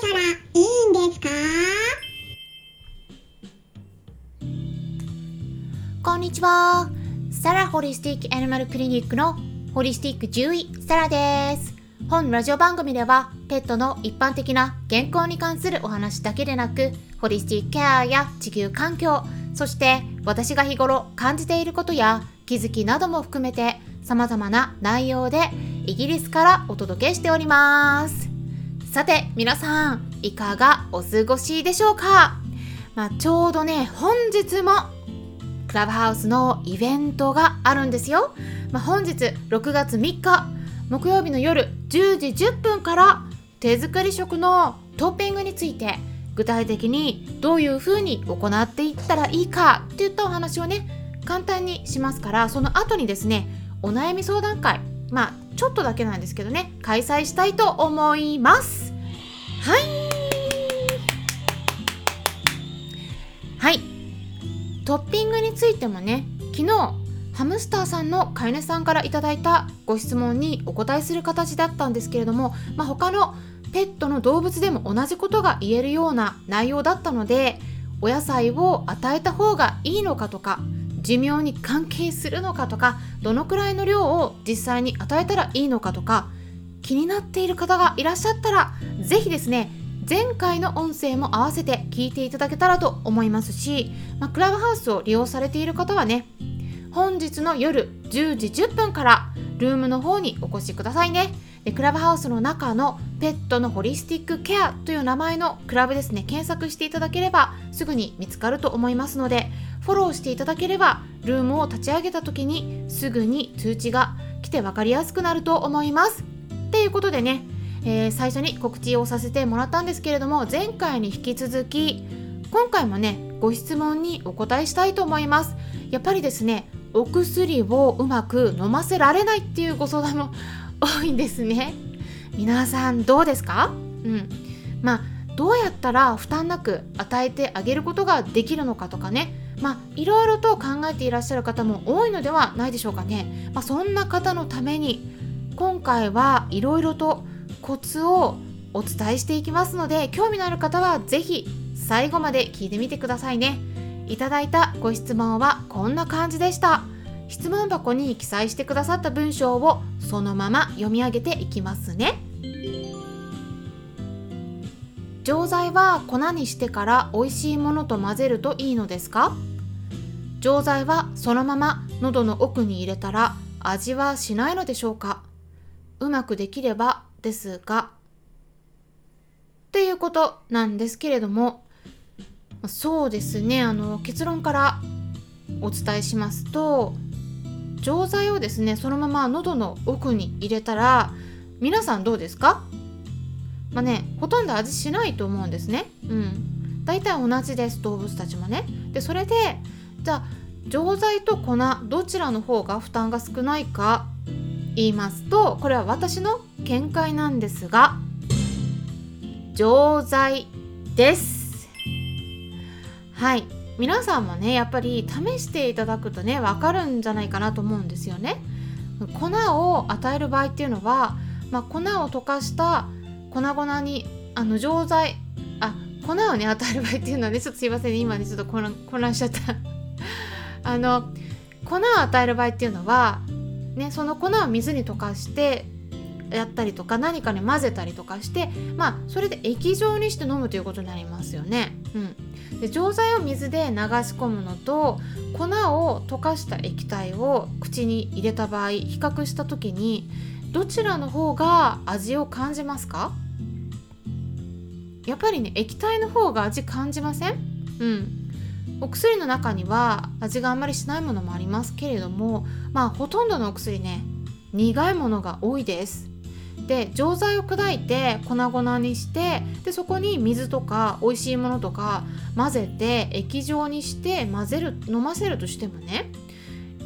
たらいいんですか？こんにちは。サラホリスティックアニマルクリニックのホリスティック獣医サラです。本ラジオ番組ではペットの一般的な健康に関するお話だけでなく、ホリスティックケアや地球環境、そして私が日頃感じていることや気づきなども含めて様々な内容でイギリスからお届けしております。さて皆さんいかがお過ごしでしょうか、まあ、ちょうどね本日もクラブハウスのイベントがあるんですよ、まあ、本日6月3日木曜日の夜10時10分から手作り食のトッピングについて具体的にどういう風に行っていったらいいかっていったお話をね簡単にしますからその後にですねお悩み相談会まあちょっとだけなんですけどね。開催したいと思います。はい。はい。トッピングについてもね昨日ハムスターさんの飼い主さんからいただいたご質問にお答えする形だったんですけれども、まあ、他のペットの動物でも同じことが言えるような内容だったのでお野菜を与えた方がいいのかとか寿命に関係するのかとかどのくらいの量を実際に与えたらいいのかとか気になっている方がいらっしゃったら是非ですね前回の音声も合わせて聞いていただけたらと思いますし、まあ、クラブハウスを利用されている方はね本日の夜10時10分からルームの方にお越しくださいね。でクラブハウスの中のペットのホリスティックケアという名前のクラブですね検索していただければすぐに見つかると思いますのでフォローしていただければルームを立ち上げた時にすぐに通知が来て分かりやすくなると思います。っていうことでね、えー、最初に告知をさせてもらったんですけれども前回に引き続き今回もねご質問にお答えしたいと思います。やっぱりですねお薬をうまく飲ませられないっていうご相談も多いんですね。皆さんどうですか？うん。まあどうやったら負担なく与えてあげることができるのかとかねまあいろいろと考えていらっしゃる方も多いのではないでしょうかね、まあ、そんな方のために今回はいろいろとコツをお伝えしていきますので興味のある方は是非最後まで聞いてみてくださいね。いただいたご質問はこんな感じでした。質問箱に記載してくださった文章をそのまま読み上げていきますね。錠剤は粉にしてから美味しいものと混ぜるといいのですか？錠剤はそのまま喉の奥に入れたら味はしないのでしょうかうまくできればですがっていうことなんですけれどもそうですねあの結論からお伝えしますと錠剤をですねそのまま喉の奥に入れたら皆さんどうですか？まあねほとんど味しないと思うんですね。うん。大体同じです動物たちもね。でそれでじゃあ錠剤と粉どちらの方が負担が少ないか言いますとこれは私の見解なんですが錠剤です。はい。皆さんもねやっぱり試していただくとね分かるんじゃないかなと思うんですよね。粉を与える場合っていうのは、まあ、粉を溶かした粉々にあの錠剤あ粉をね与える場合っていうのはねちょっとすいません、ね、今ねちょっと混乱しちゃった。あの粉を与える場合っていうのはねその粉を水に溶かしてやったりとか何かに混ぜたりとかしてまあそれで液状にして飲むということになりますよね。うん、で錠剤を水で流し込むのと粉を溶かした液体を口に入れた場合比較した時にどちらの方が味を感じますか？やっぱりね液体の方が味感じません？うん。お薬の中には味があんまりしないものもありますけれどもまあほとんどのお薬ね苦いものが多いです。で錠剤を砕いて粉々にしてでそこに水とか美味しいものとか混ぜて液状にして混ぜる飲ませるとしてもね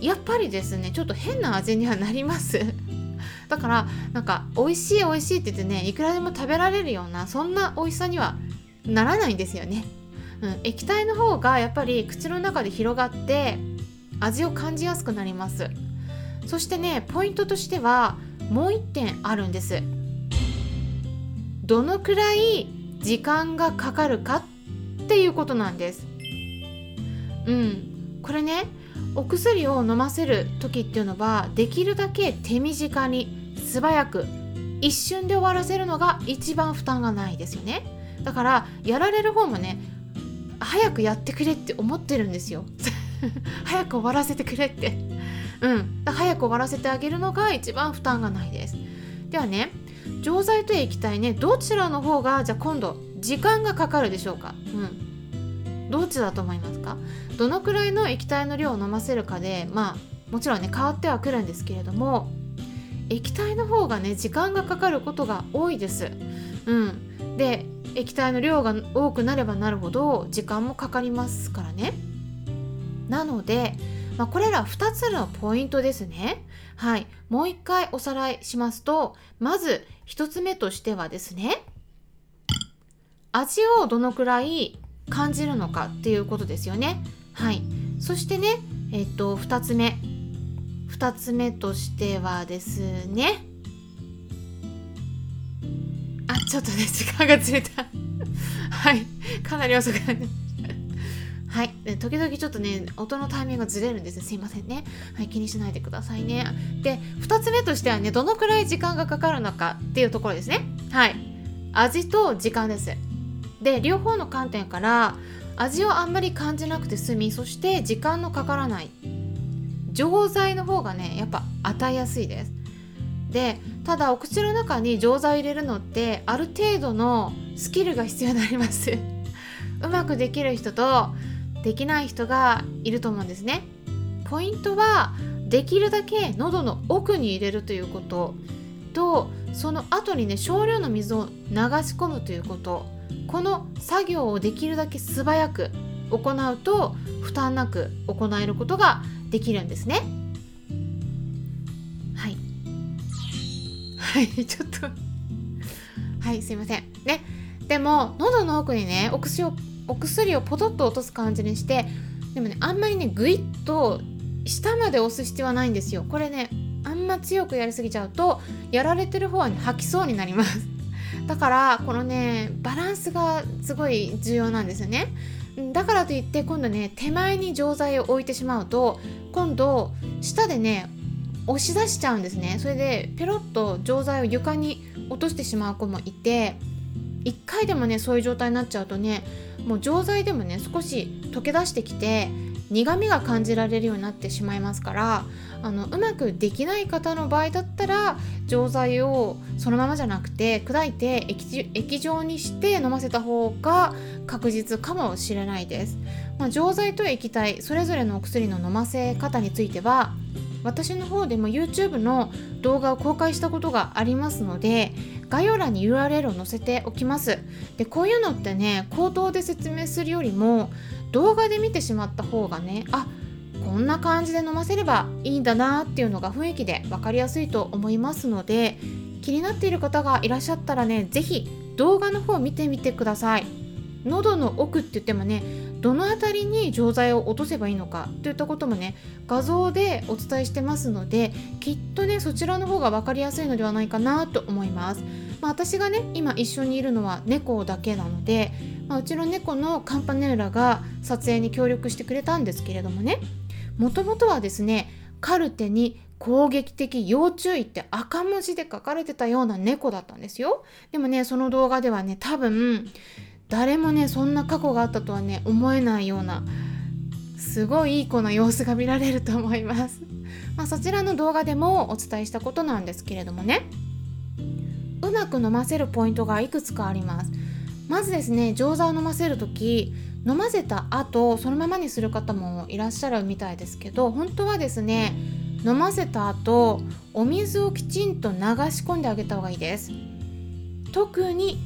やっぱりですねちょっと変な味にはなります。だからなんか美味しい美味しいって言ってねいくらでも食べられるようなそんな美味しさにはならないんですよね、うん、液体の方がやっぱり口の中で広がって味を感じやすくなります。そしてねポイントとしてはもう1点あるんです。どのくらい時間がかかるかっていうことなんです。うん。これねお薬を飲ませる時っていうのはできるだけ手短に素早く一瞬で終わらせるのが一番負担がないですよね。だからやられる方もね早くやってくれって思ってるんですよ。早く終わらせてくれって。うん。早く終わらせてあげるのが一番負担がないです。ではね錠剤と液体ねどちらの方がじゃあ今度時間がかかるでしょうか。うん。どっちだと思いますか？どのくらいの液体の量を飲ませるかでまあもちろんね変わってはくるんですけれども液体の方がね時間がかかることが多いです。うん。で液体の量が多くなればなるほど時間もかかりますからね。なので、まあ、これら2つのポイントですね。はい。もう一回おさらいしますとまず1つ目としてはですね味をどのくらい感じるのかっていうことですよね。はい。そしてねえっと2つ目。2つ目としてはですねちょっとね時間がずれた。はい。かなり遅くなってはい。時々ちょっとね音のタイミングがずれるんですすいませんね。はい。気にしないでくださいね。で2つ目としてはねどのくらい時間がかかるのかっていうところですね。はい。味と時間です。で両方の観点から味をあんまり感じなくて済みそして時間のかからない。錠剤の方がねやっぱ与えやすいです。でただお口の中に錠剤を入れるのってある程度のスキルが必要になります。うまくできる人とできない人がいると思うんですね。ポイントはできるだけ喉の奥に入れるということ。とその後にね少量の水を流し込むということ。この作業をできるだけ素早く行うと負担なく行えることができるんですね。はい ちょっと。はいすいません。ね。でも喉の奥にねお薬をお薬をポトッと落とす感じにしてでもねあんまりねグイッと下まで押す必要はないんですよ。これねあんま強くやりすぎちゃうとやられてる方はね吐きそうになります。だからこのねバランスがすごい重要なんですよね。だからといって今度ね手前に錠剤を置いてしまうと今度下でね押し出しちゃうんですね。それでペロッと錠剤を床に落としてしまう子もいて1回でもねそういう状態になっちゃうとねもう錠剤でもね少し溶け出してきて苦みが感じられるようになってしまいますからあのうまくできない方の場合だったら錠剤をそのままじゃなくて砕いて液状にして飲ませた方が確実かもしれないです、まあ、錠剤と液体それぞれのお薬の飲ませ方については私の方でも YouTube の動画を公開したことがありますので概要欄に URL を載せておきます。でこういうのってね口頭で説明するよりも動画で見てしまった方がねあこんな感じで飲ませればいいんだなっていうのが雰囲気で分かりやすいと思いますので気になっている方がいらっしゃったらね是非動画の方を見てみてください。喉の奥って言ってもねどの辺りに錠剤を落とせばいいのかといったこともね画像でお伝えしてますのできっとねそちらの方が分かりやすいのではないかなと思います、まあ、私がね今一緒にいるのは猫だけなので、まあ、うちの猫のカンパネーラが撮影に協力してくれたんですけれどもねもともとはですねカルテに攻撃的要注意って赤文字で書かれてたような猫だったんですよ。でもねその動画ではね多分誰もねそんな過去があったとはね思えないようなすごいいい子の様子が見られると思います、まあ、そちらの動画でもお伝えしたことなんですけれどもね。うまく飲ませるポイントがいくつかあります。まずですね錠剤を飲ませる時飲ませた後そのままにする方もいらっしゃるみたいですけど本当はですね飲ませた後お水をきちんと流し込んであげた方がいいです。特に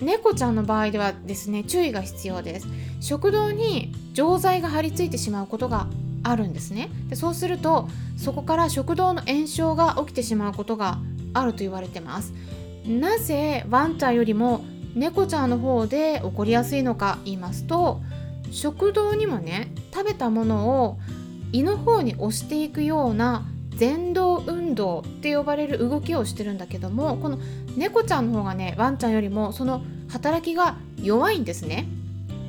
猫ちゃんの場合ではですね注意が必要です。食道に錠剤が張り付いてしまうことがあるんですね。でそうするとそこから食道の炎症が起きてしまうことがあると言われてます。なぜワンちゃんよりも猫ちゃんの方で起こりやすいのか言いますと食道にもね食べたものを胃の方に押していくような前動運動って呼ばれる動きをしてるんだけどもこの猫ちゃんの方がねワンちゃんよりもその働きが弱いんですね。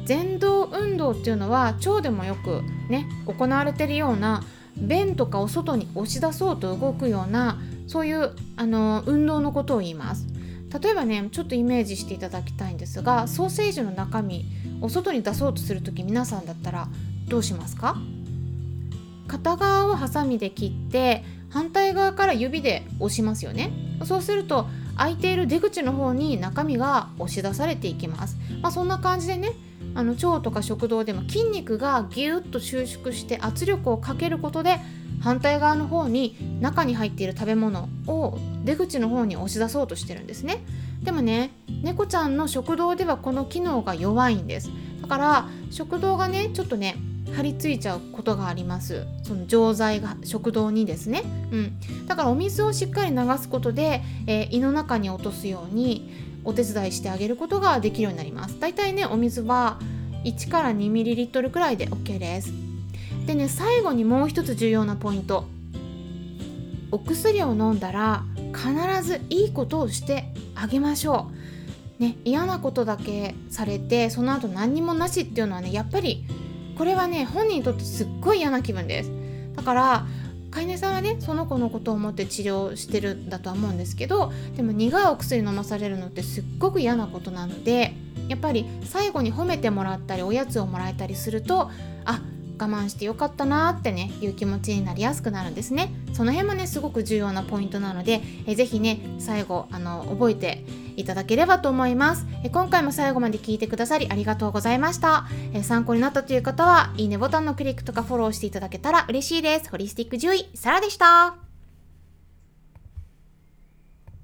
前動運動っていうのは腸でもよくね行われてるような便とかを外に押し出そうと動くようなそういうあの運動のことを言います。例えばねちょっとイメージしていただきたいんですがソーセージの中身を外に出そうとする時皆さんだったらどうしますか？片側をハサミで切って反対側から指で押しますよね。そうすると空いている出口の方に中身が押し出されていきます、まあ、そんな感じでねあの腸とか食道でも筋肉がギュッと収縮して圧力をかけることで反対側の方に中に入っている食べ物を出口の方に押し出そうとしてるんですね。でもね猫ちゃんの食道ではこの機能が弱いんです。だから食道がねちょっとね張り付いちゃうことがあります。その錠剤が食道にですね、うん、だからお水をしっかり流すことで、えー、胃の中に落とすようにお手伝いしてあげることができるようになります。だいたいねお水は1から 2ml くらいで OK です。でね最後にもう一つ重要なポイント。お薬を飲んだら必ずいいことをしてあげましょう。ね嫌なことだけされてその後何にもなしっていうのはねやっぱりこれはね本人にとってすっごい嫌な気分です。だから飼い主さんはねその子のことを思って治療してるんだとは思うんですけどでも苦いお薬飲まされるのってすっごく嫌なことなのでやっぱり最後に褒めてもらったりおやつをもらえたりするとあ我慢してよかったなってねいう気持ちになりやすくなるんですね。その辺もねすごく重要なポイントなのでえぜひね最後あの覚えていただければと思います。え今回も最後まで聞いてくださりありがとうございました。え参考になったという方はいいねボタンのクリックとかフォローしていただけたら嬉しいです。ホリスティック獣医サラでした。